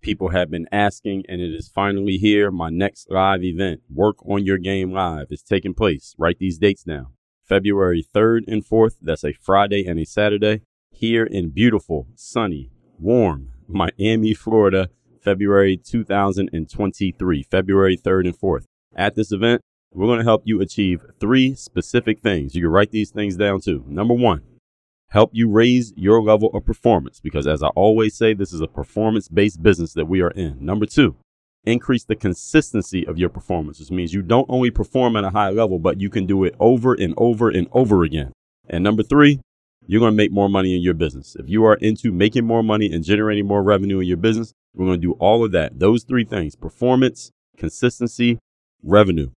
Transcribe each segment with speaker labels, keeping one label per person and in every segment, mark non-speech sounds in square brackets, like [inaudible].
Speaker 1: People have been asking, and it is finally here. My next live event, Work on Your Game Live, is taking place. Write these dates down. February 3rd and 4th, that's a Friday and a Saturday, here in beautiful, sunny, warm Miami, Florida, February 2023, February 3rd and 4th. At this event, we're going to help you achieve three specific things. You can write these things down too. Number one, help you raise your level of performance because, as I always say, this is a performance based business that we are in. Number two, increase the consistency of your performance, This means you don't only perform at a high level, but you can do it over and over and over again. And number three, you're going to make more money in your business. If you are into making more money and generating more revenue in your business, we're going to do all of that. Those three things performance, consistency, revenue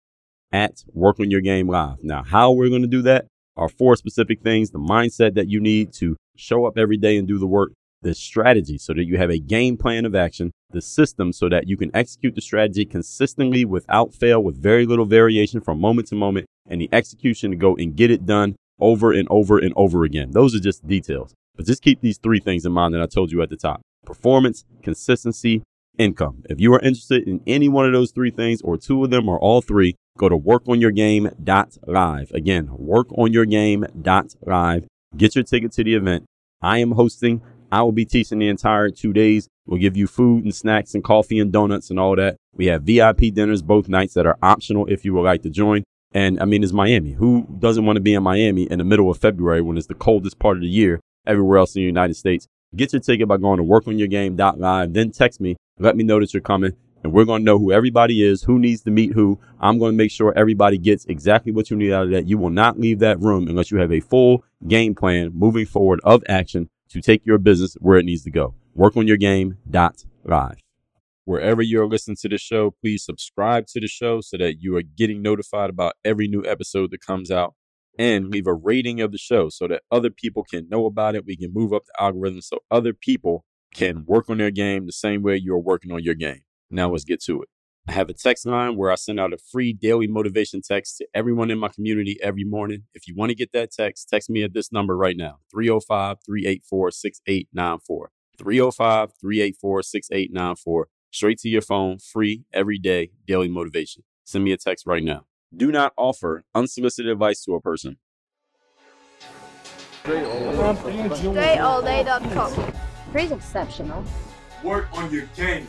Speaker 1: at Work on Your Game Live. Now, how we're going to do that are four specific things the mindset that you need to show up every day and do the work, the strategy so that you have a game plan of action, the system so that you can execute the strategy consistently without fail, with very little variation from moment to moment, and the execution to go and get it done over and over and over again. Those are just details. But just keep these three things in mind that I told you at the top performance, consistency, income. If you are interested in any one of those three things, or two of them, or all three, go to workonyourgame.live. Again, workonyourgame.live. Get your ticket to the event. I am hosting. I will be teaching the entire two days. We'll give you food and snacks and coffee and donuts and all that. We have VIP dinners both nights that are optional if you would like to join. And I mean, it's Miami. Who doesn't want to be in Miami in the middle of February when it's the coldest part of the year everywhere else in the United States? Get your ticket by going to workonyourgame.live. Then text me. Let me know that you're coming. And we're going to know who everybody is, who needs to meet who. I'm going to make sure everybody gets exactly what you need out of that. You will not leave that room unless you have a full game plan moving forward of action to take your business where it needs to go. Work on your game. Dot live. Wherever you're listening to the show, please subscribe to the show so that you are getting notified about every new episode that comes out and leave a rating of the show so that other people can know about it. We can move up the algorithm so other people can work on their game the same way you're working on your game. Now let's get to it. I have a text line where I send out a free daily motivation text to everyone in my community every morning. If you want to get that text, text me at this number right now 305 384 6894. 305 384 6894 straight to your phone, free every day, daily motivation. Send me a text right now. Do not offer unsolicited advice to a person.
Speaker 2: DreAllDay.com.
Speaker 3: Pretty exceptional.
Speaker 1: Work on your game.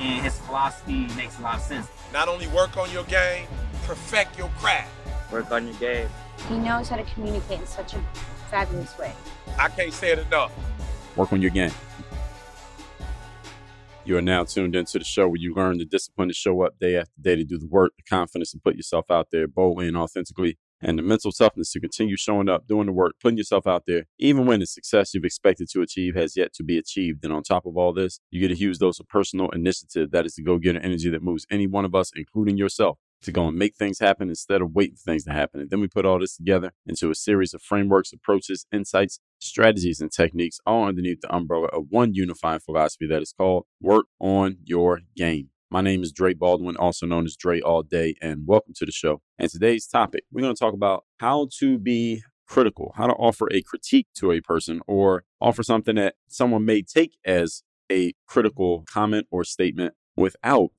Speaker 4: And his philosophy makes a lot of sense.
Speaker 5: Not only work on your game, perfect your craft.
Speaker 6: Work on your game.
Speaker 3: He knows how to communicate in such a fabulous way.
Speaker 5: I can't say it enough.
Speaker 1: Work on your game. You are now tuned into the show where you learn the discipline to show up day after day to do the work, the confidence to put yourself out there boldly and authentically, and the mental toughness to continue showing up, doing the work, putting yourself out there, even when the success you've expected to achieve has yet to be achieved. And on top of all this, you get a huge dose of personal initiative that is the go getter energy that moves any one of us, including yourself, to go and make things happen instead of waiting for things to happen. And then we put all this together into a series of frameworks, approaches, insights, strategies, and techniques, all underneath the umbrella of one unifying philosophy that is called Work on Your Game. My name is Dre Baldwin, also known as Dre All Day, and welcome to the show. And today's topic, we're going to talk about how to be critical, how to offer a critique to a person or offer something that someone may take as a critical comment or statement without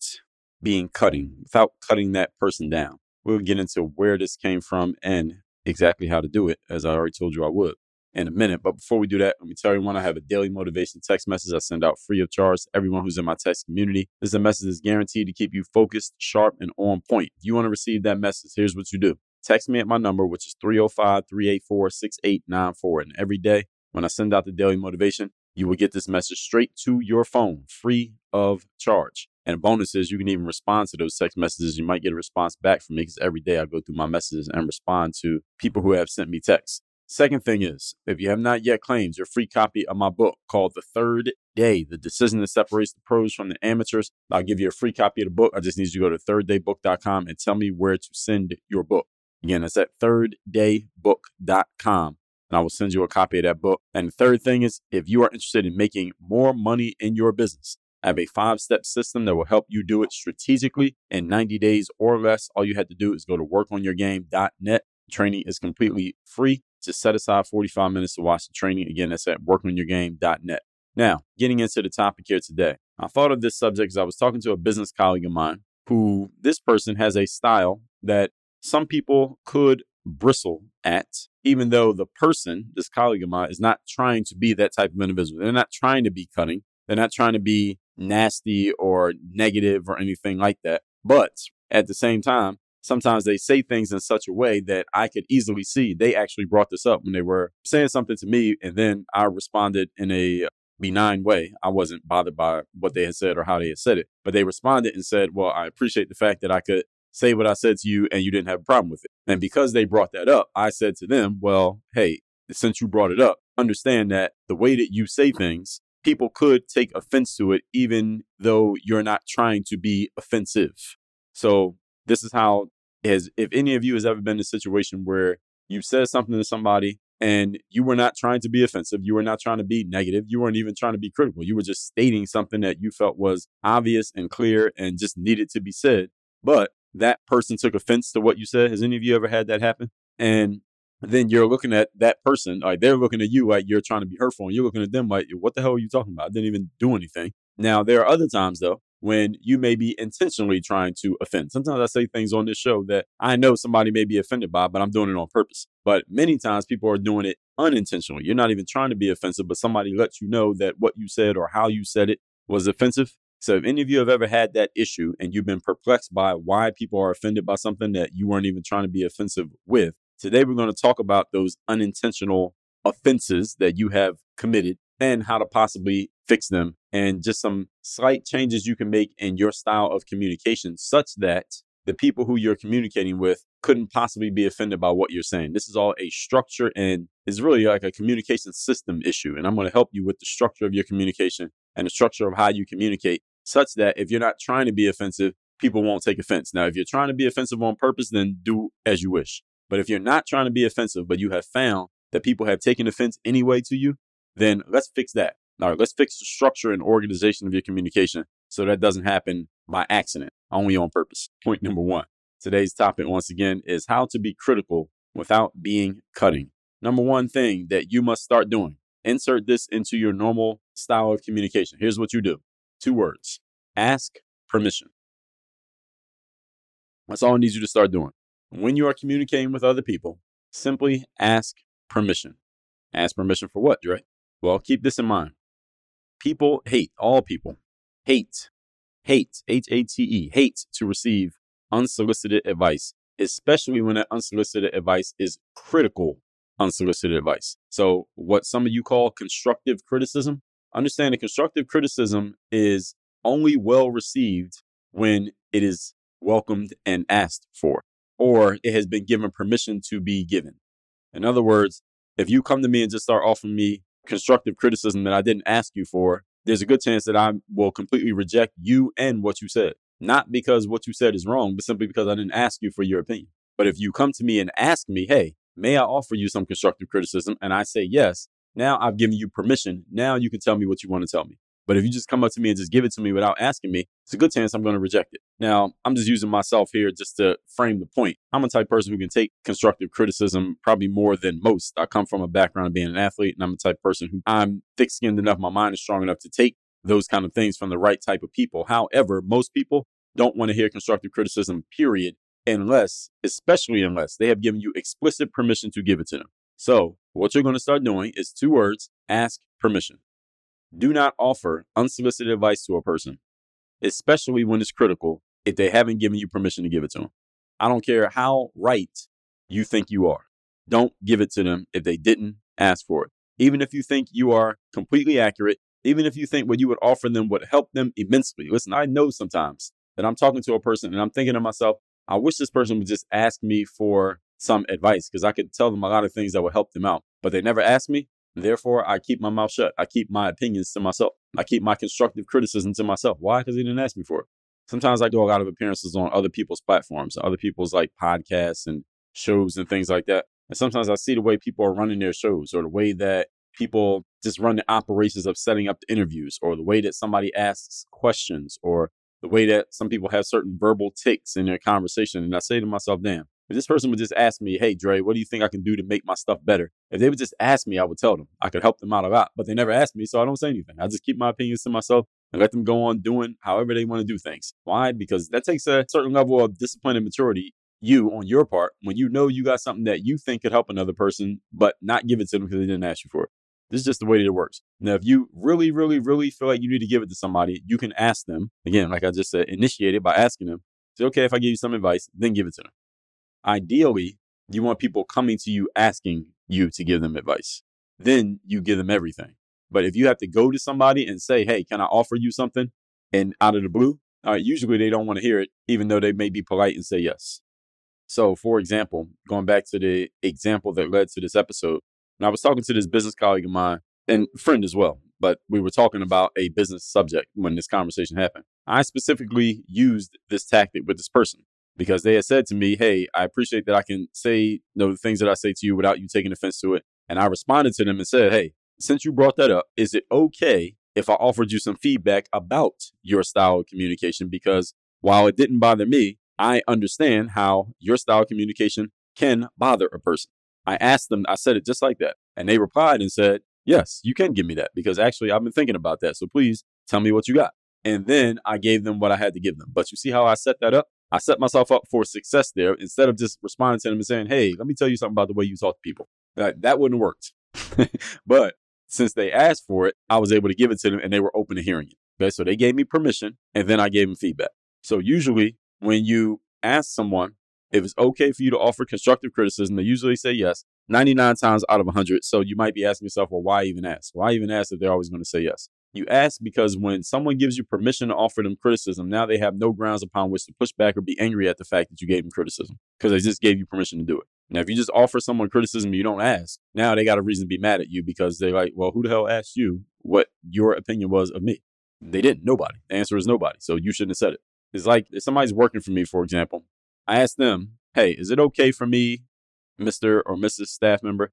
Speaker 1: being cutting, without cutting that person down. We'll get into where this came from and exactly how to do it, as I already told you I would in a minute. But before we do that, let me tell everyone I have a daily motivation text message I send out free of charge to everyone who's in my text community. This is message that's guaranteed to keep you focused, sharp, and on point. If you want to receive that message, here's what you do. Text me at my number, which is 305 384 6894. And every day when I send out the daily motivation, you will get this message straight to your phone, free of charge. And a bonus is you can even respond to those text messages. You might get a response back from me because every day I go through my messages and respond to people who have sent me texts. Second thing is, if you have not yet claimed your free copy of my book called The Third day. The decision that separates the pros from the amateurs. I'll give you a free copy of the book. I just need you to go to thirddaybook.com and tell me where to send your book. Again, it's at thirddaybook.com and I will send you a copy of that book. And the third thing is if you are interested in making more money in your business, I have a five step system that will help you do it strategically in 90 days or less. All you have to do is go to workonyourgame.net. Training is completely free. Just set aside 45 minutes to watch the training. Again, that's at workonyourgame.net. Now, getting into the topic here today, I thought of this subject as I was talking to a business colleague of mine who this person has a style that some people could bristle at, even though the person, this colleague of mine, is not trying to be that type of individual. They're not trying to be cutting. They're not trying to be nasty or negative or anything like that. But at the same time, sometimes they say things in such a way that I could easily see they actually brought this up when they were saying something to me. And then I responded in a benign way. I wasn't bothered by what they had said or how they had said it, but they responded and said, Well, I appreciate the fact that I could say what I said to you and you didn't have a problem with it. And because they brought that up, I said to them, Well, hey, since you brought it up, understand that the way that you say things, people could take offense to it, even though you're not trying to be offensive. So this is how as if any of you has ever been in a situation where you've said something to somebody and you were not trying to be offensive, you were not trying to be negative, you weren't even trying to be critical. You were just stating something that you felt was obvious and clear and just needed to be said. But that person took offense to what you said. Has any of you ever had that happen? And then you're looking at that person, like they're looking at you like you're trying to be hurtful, and you're looking at them like, what the hell are you talking about? I didn't even do anything. Now, there are other times though when you may be intentionally trying to offend. Sometimes I say things on this show that I know somebody may be offended by, but I'm doing it on purpose. But many times people are doing it unintentionally. You're not even trying to be offensive, but somebody lets you know that what you said or how you said it was offensive. So if any of you have ever had that issue and you've been perplexed by why people are offended by something that you weren't even trying to be offensive with, today we're going to talk about those unintentional offenses that you have committed and how to possibly fix them and just some slight changes you can make in your style of communication such that the people who you're communicating with couldn't possibly be offended by what you're saying. This is all a structure and is really like a communication system issue. And I'm going to help you with the structure of your communication and the structure of how you communicate such that if you're not trying to be offensive, people won't take offense. Now, if you're trying to be offensive on purpose, then do as you wish. But if you're not trying to be offensive, but you have found that people have taken offense anyway to you, then let's fix that. All right, let's fix the structure and organization of your communication so that doesn't happen by accident, only on purpose. [laughs] Point number one. Today's topic, once again, is how to be critical without being cutting. Number one thing that you must start doing insert this into your normal style of communication. Here's what you do two words ask permission. That's all I need you to start doing. When you are communicating with other people, simply ask permission. Ask permission for what, Dre? Well, keep this in mind. People hate, all people hate, hate, H A T E, hate to receive unsolicited advice, especially when that unsolicited advice is critical unsolicited advice. So, what some of you call constructive criticism, understand that constructive criticism is only well received when it is welcomed and asked for, or it has been given permission to be given. In other words, if you come to me and just start offering me constructive criticism that I didn't ask you for, there's a good chance that I will completely reject you and what you said. Not because what you said is wrong, but simply because I didn't ask you for your opinion. But if you come to me and ask me, hey, may I offer you some constructive criticism? And I say yes, now I've given you permission. Now you can tell me what you want to tell me. But if you just come up to me and just give it to me without asking me, it's a good chance I'm going to reject it. Now, I'm just using myself here just to frame the point. I'm a type person who can take constructive criticism probably more than most. I come from a background of being an athlete, and I'm a type of person who I'm thick skinned enough, my mind is strong enough to take those kind of things from the right type of people. However, most people don't want to hear constructive criticism, period, unless, especially unless they have given you explicit permission to give it to them. So, what you're going to start doing is two words ask permission. Do not offer unsolicited advice to a person, especially when it's critical if they haven't given you permission to give it to them. I don't care how right you think you are. Don't give it to them if they didn't ask for it. Even if you think you are completely accurate, even if you think what you would offer them would help them immensely. Listen, I know sometimes that I'm talking to a person and I'm thinking to myself, I wish this person would just ask me for some advice because I could tell them a lot of things that would help them out. But they never ask me. Therefore, I keep my mouth shut. I keep my opinions to myself. I keep my constructive criticism to myself. Why? Because he didn't ask me for it. Sometimes I do a lot of appearances on other people's platforms, other people's like podcasts and shows and things like that. And sometimes I see the way people are running their shows or the way that people just run the operations of setting up the interviews or the way that somebody asks questions or the way that some people have certain verbal ticks in their conversation. And I say to myself, damn, if this person would just ask me, hey, Dre, what do you think I can do to make my stuff better? If they would just ask me, I would tell them. I could help them out a lot, but they never asked me, so I don't say anything. I just keep my opinions to myself and let them go on doing however they want to do things. Why? Because that takes a certain level of discipline and maturity, you on your part, when you know you got something that you think could help another person, but not give it to them because they didn't ask you for it. This is just the way that it works. Now, if you really, really, really feel like you need to give it to somebody, you can ask them. Again, like I just said, initiate it by asking them. It's okay if I give you some advice, then give it to them. Ideally, you want people coming to you asking you to give them advice. Then you give them everything. But if you have to go to somebody and say, hey, can I offer you something? And out of the blue, all right, usually they don't want to hear it, even though they may be polite and say yes. So, for example, going back to the example that led to this episode, and I was talking to this business colleague of mine and friend as well, but we were talking about a business subject when this conversation happened. I specifically used this tactic with this person because they had said to me, Hey, I appreciate that I can say you know, the things that I say to you without you taking offense to it. And I responded to them and said, Hey, since you brought that up, is it okay if I offered you some feedback about your style of communication? Because while it didn't bother me, I understand how your style of communication can bother a person. I asked them, I said it just like that. And they replied and said, Yes, you can give me that because actually I've been thinking about that. So please tell me what you got. And then I gave them what I had to give them. But you see how I set that up? I set myself up for success there instead of just responding to them and saying, Hey, let me tell you something about the way you talk to people. That, that wouldn't have worked. [laughs] but since they asked for it, I was able to give it to them and they were open to hearing it. Okay. So they gave me permission and then I gave them feedback. So usually when you ask someone if it's okay for you to offer constructive criticism, they usually say yes 99 times out of 100. So you might be asking yourself, well, why even ask? Why even ask if they're always going to say yes? You ask because when someone gives you permission to offer them criticism, now they have no grounds upon which to push back or be angry at the fact that you gave them criticism because they just gave you permission to do it. Now, if you just offer someone criticism you don't ask, now they got a reason to be mad at you because they're like, well, who the hell asked you what your opinion was of me? They didn't. Nobody. The answer is nobody. So you shouldn't have said it. It's like if somebody's working for me, for example, I ask them, hey, is it okay for me, Mr. or Mrs. staff member,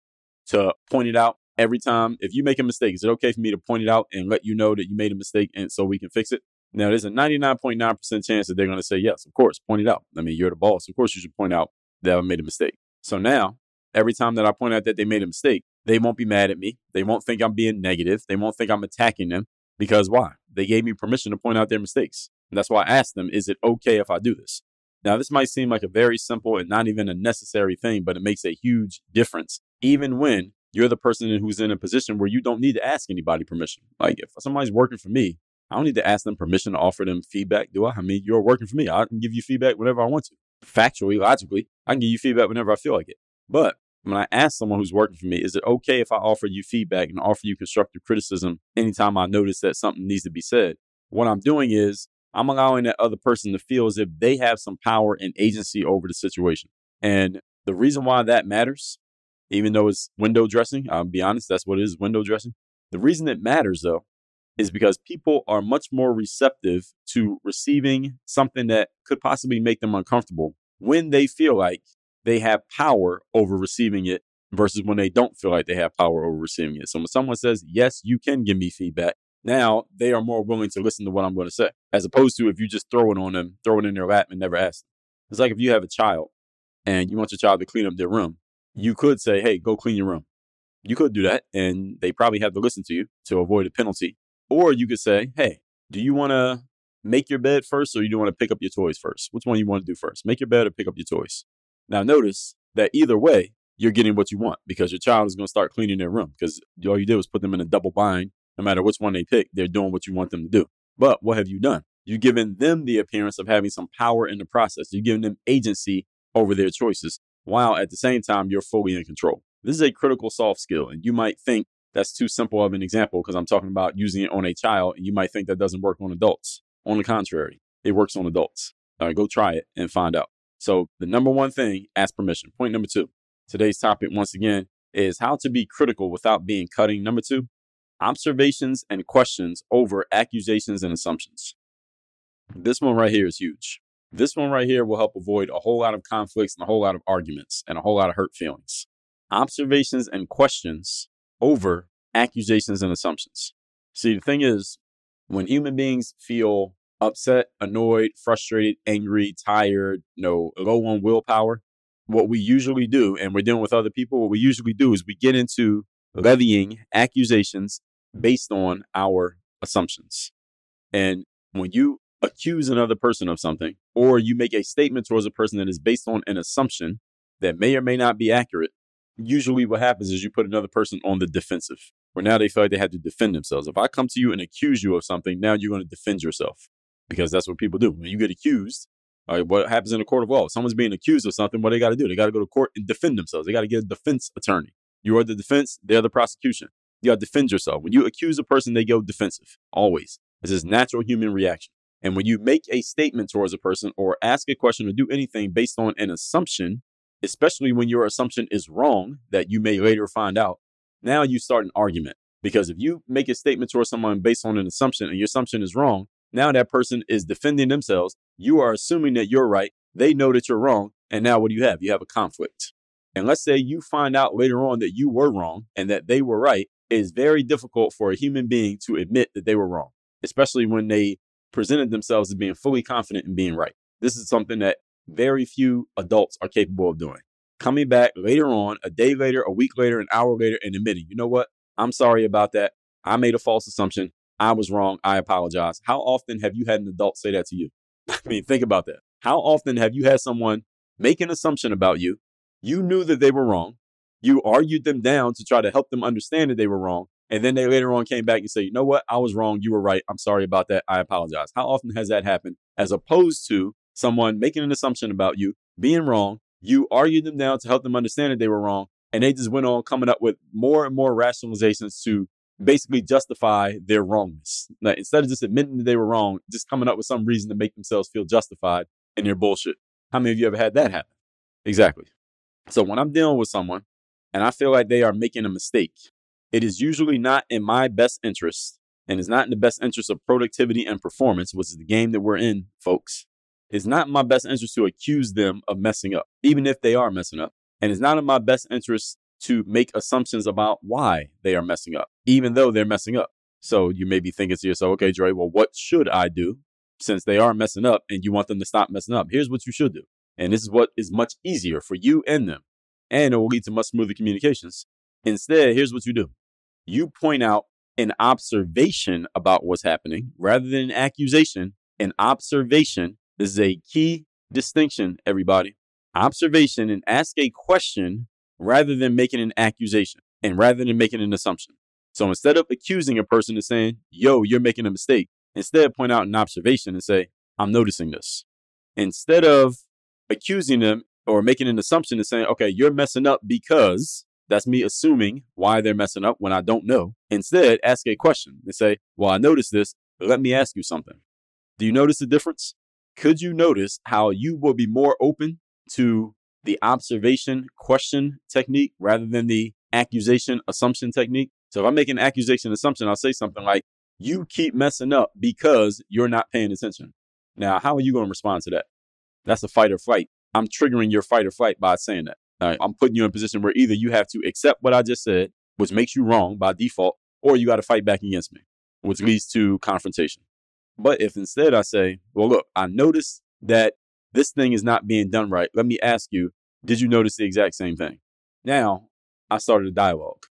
Speaker 1: to point it out every time? If you make a mistake, is it okay for me to point it out and let you know that you made a mistake and so we can fix it? Now, there's a 99.9% chance that they're going to say yes. Of course, point it out. I mean, you're the boss. Of course, you should point out that I made a mistake. So now, every time that I point out that they made a mistake, they won't be mad at me. They won't think I'm being negative. They won't think I'm attacking them because why? They gave me permission to point out their mistakes. And that's why I asked them, is it okay if I do this? Now, this might seem like a very simple and not even a necessary thing, but it makes a huge difference, even when you're the person who's in a position where you don't need to ask anybody permission. Like if somebody's working for me, I don't need to ask them permission to offer them feedback, do I? I mean, you're working for me. I can give you feedback whenever I want to. Factually, logically, I can give you feedback whenever I feel like it. But when I ask someone who's working for me, is it okay if I offer you feedback and offer you constructive criticism anytime I notice that something needs to be said? What I'm doing is I'm allowing that other person to feel as if they have some power and agency over the situation. And the reason why that matters, even though it's window dressing, I'll be honest, that's what it is window dressing. The reason it matters, though, is because people are much more receptive to receiving something that could possibly make them uncomfortable when they feel like they have power over receiving it versus when they don't feel like they have power over receiving it. So when someone says, Yes, you can give me feedback, now they are more willing to listen to what I'm going to say, as opposed to if you just throw it on them, throw it in their lap and never ask them. It's like if you have a child and you want your child to clean up their room, you could say, Hey, go clean your room. You could do that, and they probably have to listen to you to avoid a penalty. Or you could say, Hey, do you want to make your bed first or you do want to pick up your toys first? Which one you want to do first? Make your bed or pick up your toys? Now, notice that either way, you're getting what you want because your child is going to start cleaning their room because all you did was put them in a double bind. No matter which one they pick, they're doing what you want them to do. But what have you done? You've given them the appearance of having some power in the process. You've given them agency over their choices while at the same time you're fully in control. This is a critical soft skill. And you might think that's too simple of an example because I'm talking about using it on a child. And you might think that doesn't work on adults. On the contrary, it works on adults. Right, go try it and find out. So, the number one thing, ask permission. Point number two. Today's topic, once again, is how to be critical without being cutting. Number two, observations and questions over accusations and assumptions. This one right here is huge. This one right here will help avoid a whole lot of conflicts and a whole lot of arguments and a whole lot of hurt feelings. Observations and questions over accusations and assumptions. See, the thing is, when human beings feel upset, annoyed, frustrated, angry, tired, you know, low on willpower, what we usually do, and we're dealing with other people, what we usually do is we get into levying accusations based on our assumptions. And when you accuse another person of something, or you make a statement towards a person that is based on an assumption that may or may not be accurate, usually what happens is you put another person on the defensive, where now they feel like they have to defend themselves. If I come to you and accuse you of something, now you're going to defend yourself because that's what people do. When you get accused, all right, what happens in a court of law? If someone's being accused of something, what they got to do? They got to go to court and defend themselves. They got to get a defense attorney. You are the defense, they're the prosecution. You got to defend yourself. When you accuse a person, they go defensive, always. It's this natural human reaction. And when you make a statement towards a person or ask a question or do anything based on an assumption, especially when your assumption is wrong, that you may later find out, now you start an argument. Because if you make a statement towards someone based on an assumption and your assumption is wrong, now that person is defending themselves. You are assuming that you're right. They know that you're wrong. And now what do you have? You have a conflict. And let's say you find out later on that you were wrong and that they were right. It is very difficult for a human being to admit that they were wrong, especially when they presented themselves as being fully confident in being right. This is something that very few adults are capable of doing. Coming back later on, a day later, a week later, an hour later, and admitting, you know what? I'm sorry about that. I made a false assumption. I was wrong. I apologize. How often have you had an adult say that to you? [laughs] I mean, think about that. How often have you had someone make an assumption about you? You knew that they were wrong. You argued them down to try to help them understand that they were wrong. And then they later on came back and say, you know what? I was wrong. You were right. I'm sorry about that. I apologize. How often has that happened? As opposed to someone making an assumption about you, being wrong. You argued them down to help them understand that they were wrong. And they just went on coming up with more and more rationalizations to basically justify their wrongness. Now, instead of just admitting that they were wrong, just coming up with some reason to make themselves feel justified in their bullshit. How many of you ever had that happen? Exactly. So when I'm dealing with someone and I feel like they are making a mistake, it is usually not in my best interest and is not in the best interest of productivity and performance, which is the game that we're in, folks. It's not in my best interest to accuse them of messing up, even if they are messing up. And it's not in my best interest to make assumptions about why they are messing up, even though they're messing up. So you may be thinking to yourself, okay, Dre, well, what should I do since they are messing up and you want them to stop messing up? Here's what you should do. And this is what is much easier for you and them. And it will lead to much smoother communications. Instead, here's what you do you point out an observation about what's happening rather than an accusation. An observation. This is a key distinction, everybody. Observation and ask a question rather than making an accusation and rather than making an assumption. So instead of accusing a person and saying, yo, you're making a mistake, instead point out an observation and say, I'm noticing this. Instead of accusing them or making an assumption and saying, okay, you're messing up because that's me assuming why they're messing up when I don't know. Instead, ask a question and say, well, I noticed this. Let me ask you something. Do you notice the difference? Could you notice how you will be more open to the observation question technique rather than the accusation assumption technique. So if I make an accusation assumption, I'll say something like, you keep messing up because you're not paying attention. Now, how are you going to respond to that? That's a fight or flight. I'm triggering your fight or flight by saying that. I'm putting you in a position where either you have to accept what I just said, which makes you wrong by default, or you got to fight back against me, which leads to confrontation. But if instead I say, well, look, I noticed that this thing is not being done right. Let me ask you, did you notice the exact same thing? Now, I started a dialogue.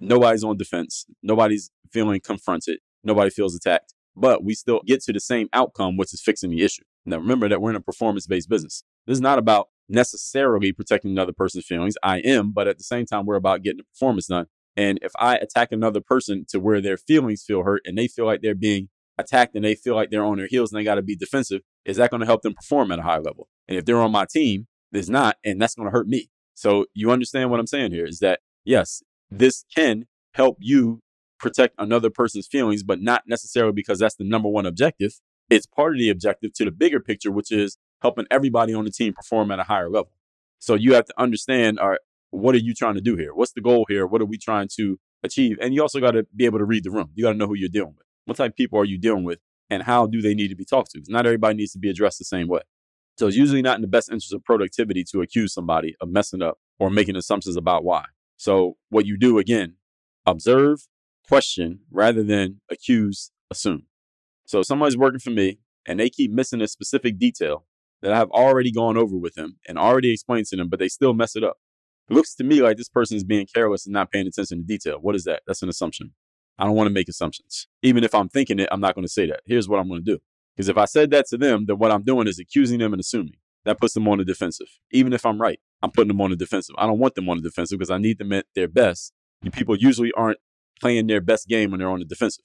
Speaker 1: Nobody's on defense. Nobody's feeling confronted. Nobody feels attacked. But we still get to the same outcome, which is fixing the issue. Now, remember that we're in a performance based business. This is not about necessarily protecting another person's feelings. I am, but at the same time, we're about getting the performance done. And if I attack another person to where their feelings feel hurt and they feel like they're being attacked and they feel like they're on their heels and they got to be defensive, is that going to help them perform at a high level? And if they're on my team, there's not, and that's going to hurt me. So you understand what I'm saying here is that yes, this can help you protect another person's feelings, but not necessarily because that's the number one objective. It's part of the objective to the bigger picture, which is helping everybody on the team perform at a higher level. So you have to understand, all right, what are you trying to do here? What's the goal here? What are we trying to achieve? And you also got to be able to read the room. You got to know who you're dealing with. What type of people are you dealing with? And how do they need to be talked to? Because not everybody needs to be addressed the same way. So it's usually not in the best interest of productivity to accuse somebody of messing up or making assumptions about why. So what you do again, observe, question rather than accuse, assume. So if somebody's working for me and they keep missing a specific detail that I've already gone over with them and already explained to them, but they still mess it up. It looks to me like this person is being careless and not paying attention to detail. What is that? That's an assumption. I don't want to make assumptions. Even if I'm thinking it, I'm not going to say that. Here's what I'm going to do. Because if I said that to them, then what I'm doing is accusing them and assuming. That puts them on the defensive. Even if I'm right, I'm putting them on the defensive. I don't want them on the defensive because I need them at their best. And people usually aren't playing their best game when they're on the defensive,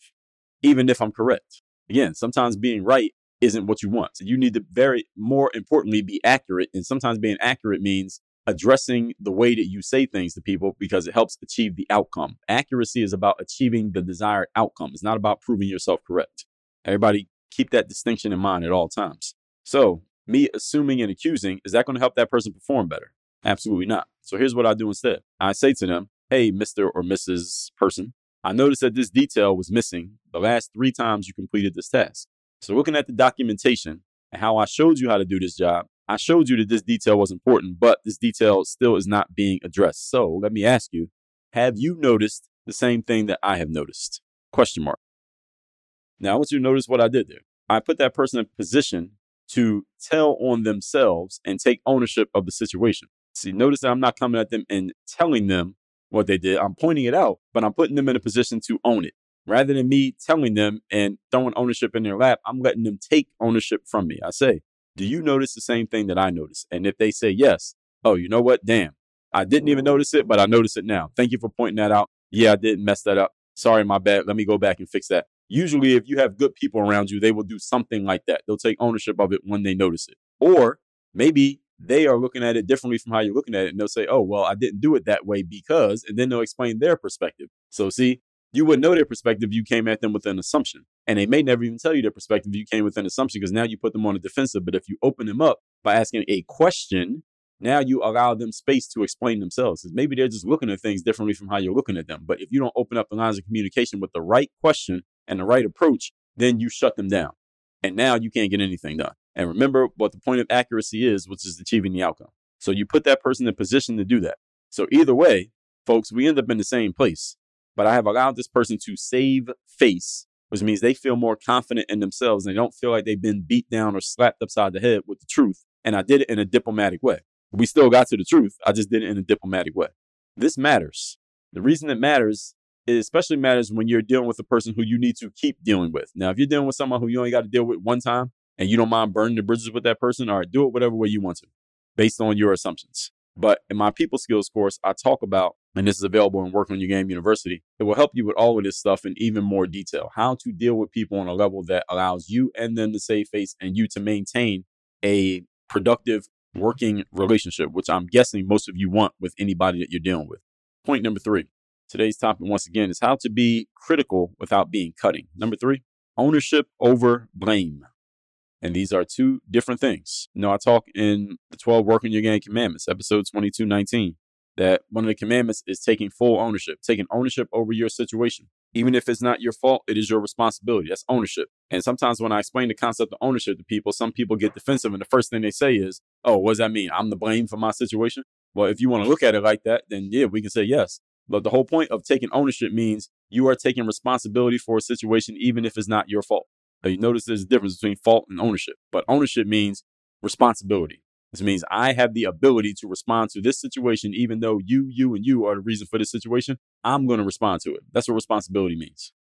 Speaker 1: even if I'm correct. Again, sometimes being right isn't what you want. So you need to very, more importantly, be accurate. And sometimes being accurate means addressing the way that you say things to people because it helps achieve the outcome. Accuracy is about achieving the desired outcome. It's not about proving yourself correct. Everybody keep that distinction in mind at all times. So, me assuming and accusing, is that going to help that person perform better? Absolutely not. So, here's what I do instead I say to them, Hey, Mr. or Mrs. Person, I noticed that this detail was missing the last three times you completed this task. So, looking at the documentation and how I showed you how to do this job, I showed you that this detail was important, but this detail still is not being addressed. So, let me ask you, have you noticed the same thing that I have noticed? Question mark. Now, I want you to notice what I did there. I put that person in position to tell on themselves and take ownership of the situation. See, notice that I'm not coming at them and telling them what they did. I'm pointing it out, but I'm putting them in a position to own it. Rather than me telling them and throwing ownership in their lap, I'm letting them take ownership from me. I say, Do you notice the same thing that I notice? And if they say yes, oh, you know what? Damn, I didn't even notice it, but I notice it now. Thank you for pointing that out. Yeah, I didn't mess that up. Sorry, my bad. Let me go back and fix that. Usually, if you have good people around you, they will do something like that. They'll take ownership of it when they notice it. Or maybe they are looking at it differently from how you're looking at it. And they'll say, oh, well, I didn't do it that way because, and then they'll explain their perspective. So, see, you would know their perspective. You came at them with an assumption. And they may never even tell you their perspective. You came with an assumption because now you put them on the defensive. But if you open them up by asking a question, now you allow them space to explain themselves. Because maybe they're just looking at things differently from how you're looking at them. But if you don't open up the lines of communication with the right question and the right approach, then you shut them down. And now you can't get anything done. And remember what the point of accuracy is, which is achieving the outcome. So you put that person in position to do that. So either way, folks, we end up in the same place. But I have allowed this person to save face, which means they feel more confident in themselves and they don't feel like they've been beat down or slapped upside the head with the truth. And I did it in a diplomatic way. We still got to the truth. I just did it in a diplomatic way. This matters. The reason it matters it especially matters when you're dealing with a person who you need to keep dealing with. Now, if you're dealing with someone who you only got to deal with one time and you don't mind burning the bridges with that person, all right, do it whatever way you want to, based on your assumptions. But in my people skills course, I talk about, and this is available in Work on Your Game University, it will help you with all of this stuff in even more detail. How to deal with people on a level that allows you and them to save face and you to maintain a productive working relationship, which I'm guessing most of you want with anybody that you're dealing with. Point number three Today's topic, once again, is how to be critical without being cutting. Number three, ownership over blame. And these are two different things. You know, I talk in the 12 Work on Your Game Commandments, episode 2219, that one of the commandments is taking full ownership, taking ownership over your situation. Even if it's not your fault, it is your responsibility. That's ownership. And sometimes when I explain the concept of ownership to people, some people get defensive, and the first thing they say is, Oh, what does that mean? I'm the blame for my situation? Well, if you want to look at it like that, then yeah, we can say yes. But the whole point of taking ownership means you are taking responsibility for a situation, even if it's not your fault. Now, you notice there's a difference between fault and ownership, but ownership means responsibility. This means I have the ability to respond to this situation, even though you, you, and you are the reason for this situation. I'm going to respond to it. That's what responsibility means.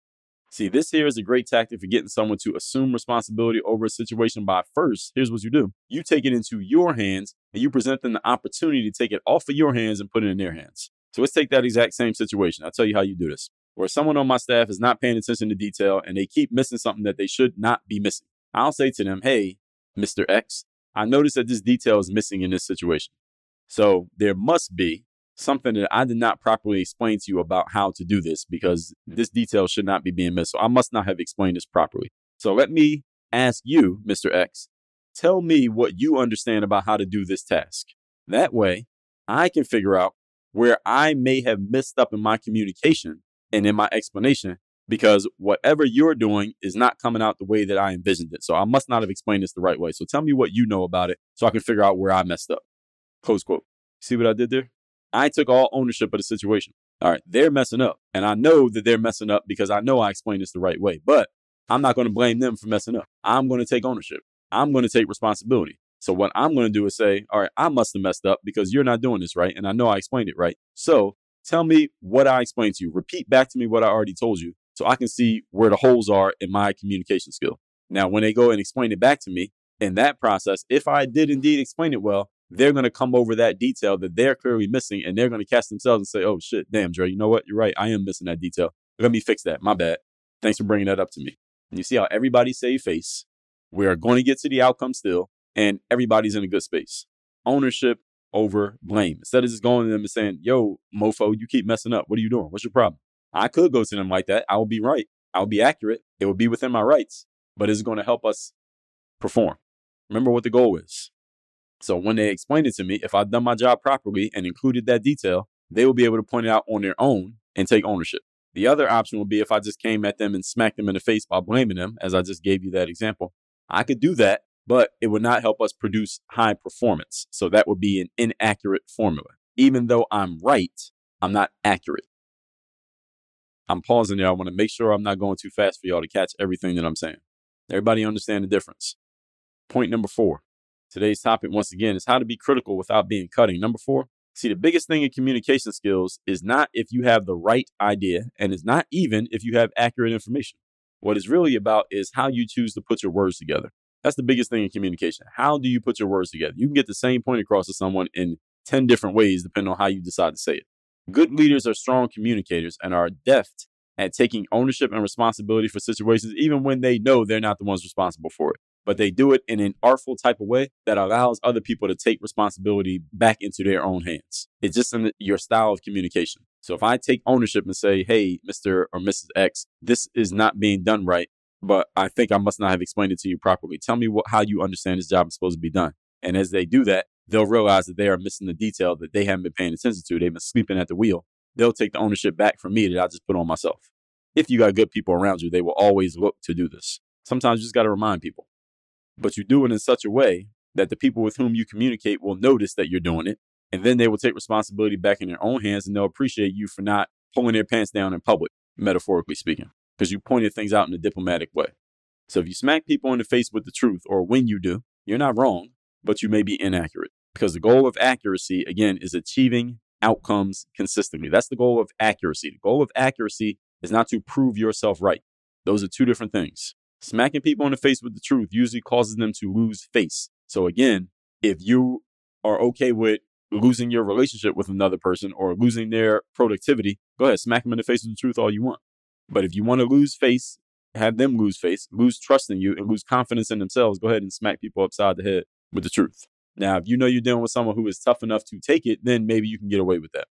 Speaker 1: See, this here is a great tactic for getting someone to assume responsibility over a situation by first, here's what you do. You take it into your hands and you present them the opportunity to take it off of your hands and put it in their hands. So let's take that exact same situation. I'll tell you how you do this. Where someone on my staff is not paying attention to detail and they keep missing something that they should not be missing. I'll say to them, Hey, Mr. X, I noticed that this detail is missing in this situation. So there must be something that I did not properly explain to you about how to do this because this detail should not be being missed. So I must not have explained this properly. So let me ask you, Mr. X, tell me what you understand about how to do this task. That way, I can figure out where I may have messed up in my communication and in my explanation because whatever you're doing is not coming out the way that I envisioned it. So I must not have explained this the right way. So tell me what you know about it so I can figure out where I messed up. Close quote. See what I did there? I took all ownership of the situation. All right, they're messing up. And I know that they're messing up because I know I explained this the right way. But I'm not going to blame them for messing up. I'm going to take ownership. I'm going to take responsibility. So what I'm going to do is say, all right, I must have messed up because you're not doing this right. And I know I explained it right. So tell me what I explained to you. Repeat back to me what I already told you so I can see where the holes are in my communication skill. Now, when they go and explain it back to me in that process, if I did indeed explain it well, they're going to come over that detail that they're clearly missing and they're going to catch themselves and say, oh shit, damn, Dre, you know what? You're right. I am missing that detail. Let me fix that. My bad. Thanks for bringing that up to me. And you see how everybody save face. We are going to get to the outcome still, and everybody's in a good space. Ownership over blame. Instead of just going to them and saying, yo, mofo, you keep messing up. What are you doing? What's your problem? I could go to them like that. I will be right. I will be accurate. It will be within my rights, but it's going to help us perform. Remember what the goal is. So when they explain it to me, if I've done my job properly and included that detail, they will be able to point it out on their own and take ownership. The other option would be if I just came at them and smacked them in the face by blaming them, as I just gave you that example. I could do that, but it would not help us produce high performance. So that would be an inaccurate formula. Even though I'm right, I'm not accurate. I'm pausing there. I want to make sure I'm not going too fast for y'all to catch everything that I'm saying. Everybody understand the difference. Point number four. Today's topic, once again, is how to be critical without being cutting. Number four, see, the biggest thing in communication skills is not if you have the right idea, and it's not even if you have accurate information. What it's really about is how you choose to put your words together. That's the biggest thing in communication. How do you put your words together? You can get the same point across to someone in 10 different ways, depending on how you decide to say it. Good leaders are strong communicators and are deft at taking ownership and responsibility for situations, even when they know they're not the ones responsible for it. But they do it in an artful type of way that allows other people to take responsibility back into their own hands. It's just in your style of communication. So if I take ownership and say, hey, Mr. or Mrs. X, this is not being done right, but I think I must not have explained it to you properly. Tell me what, how you understand this job is supposed to be done. And as they do that, they'll realize that they are missing the detail that they haven't been paying attention to. They've been sleeping at the wheel. They'll take the ownership back from me that I just put on myself. If you got good people around you, they will always look to do this. Sometimes you just got to remind people. But you do it in such a way that the people with whom you communicate will notice that you're doing it. And then they will take responsibility back in their own hands and they'll appreciate you for not pulling their pants down in public, metaphorically speaking, because you pointed things out in a diplomatic way. So if you smack people in the face with the truth, or when you do, you're not wrong, but you may be inaccurate because the goal of accuracy, again, is achieving outcomes consistently. That's the goal of accuracy. The goal of accuracy is not to prove yourself right. Those are two different things. Smacking people in the face with the truth usually causes them to lose face. So again, if you are okay with losing your relationship with another person or losing their productivity, go ahead, smack them in the face with the truth all you want. But if you want to lose face, have them lose face, lose trust in you, and lose confidence in themselves, go ahead and smack people upside the head with the truth. Now, if you know you're dealing with someone who is tough enough to take it, then maybe you can get away with that.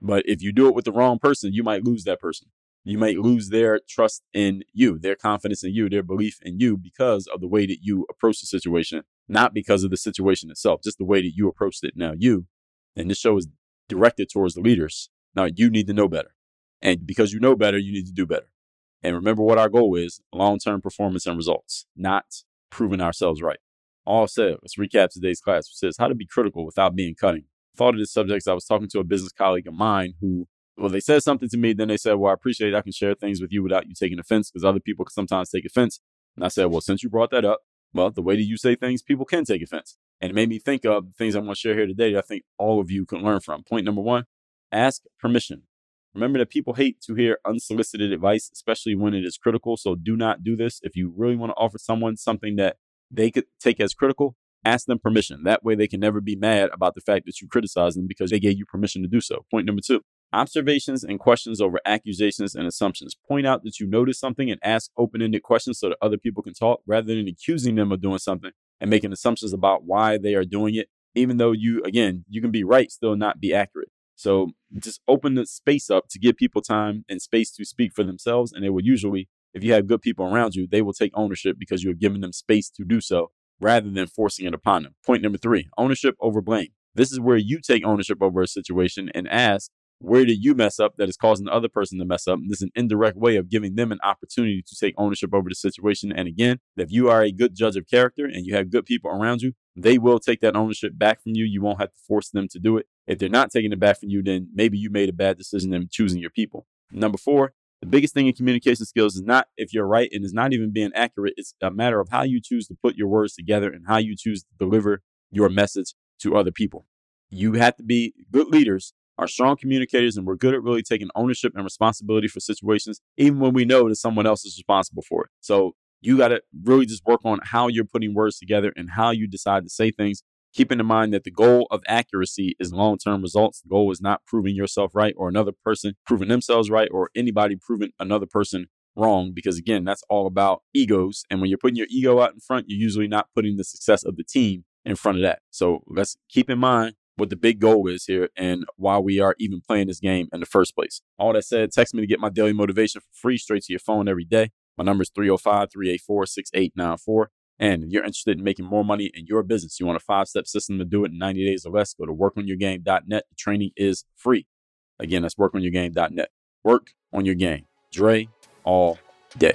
Speaker 1: But if you do it with the wrong person, you might lose that person. You might lose their trust in you, their confidence in you, their belief in you because of the way that you approach the situation, not because of the situation itself, just the way that you approached it. Now, you, and this show is directed towards the leaders. Now, you need to know better. And because you know better, you need to do better. And remember what our goal is long term performance and results, not proving ourselves right. All said, let's recap today's class, which says how to be critical without being cutting. Thought of this subject, I was talking to a business colleague of mine who, well, they said something to me, then they said, Well, I appreciate it. I can share things with you without you taking offense because other people can sometimes take offense. And I said, Well, since you brought that up, well, the way that you say things, people can take offense. And it made me think of things I'm going to share here today that I think all of you can learn from. Point number one ask permission. Remember that people hate to hear unsolicited advice, especially when it is critical. So do not do this. If you really want to offer someone something that they could take as critical, ask them permission. That way they can never be mad about the fact that you criticize them because they gave you permission to do so. Point number two observations and questions over accusations and assumptions. Point out that you notice something and ask open ended questions so that other people can talk rather than accusing them of doing something and making assumptions about why they are doing it. Even though you, again, you can be right, still not be accurate. So just open the space up to give people time and space to speak for themselves. And they will usually if you have good people around you, they will take ownership because you have given them space to do so rather than forcing it upon them. Point number three ownership over blame. This is where you take ownership over a situation and ask, where did you mess up that is causing the other person to mess up? And this is an indirect way of giving them an opportunity to take ownership over the situation. And again, if you are a good judge of character and you have good people around you, they will take that ownership back from you. You won't have to force them to do it. If they're not taking it back from you, then maybe you made a bad decision in choosing your people. Number four, the biggest thing in communication skills is not if you're right and is not even being accurate. It's a matter of how you choose to put your words together and how you choose to deliver your message to other people. You have to be good leaders are strong communicators and we're good at really taking ownership and responsibility for situations, even when we know that someone else is responsible for it. So you got to really just work on how you're putting words together and how you decide to say things. Keeping in mind that the goal of accuracy is long term results. The goal is not proving yourself right or another person proving themselves right or anybody proving another person wrong. Because again, that's all about egos. And when you're putting your ego out in front, you're usually not putting the success of the team in front of that. So let's keep in mind what the big goal is here and why we are even playing this game in the first place. All that said, text me to get my daily motivation for free straight to your phone every day. My number is 305 384 6894. And if you're interested in making more money in your business, you want a five step system to do it in 90 days or less, go to workonyourgame.net. The training is free. Again, that's workonyourgame.net. Work on your game. Dre all day.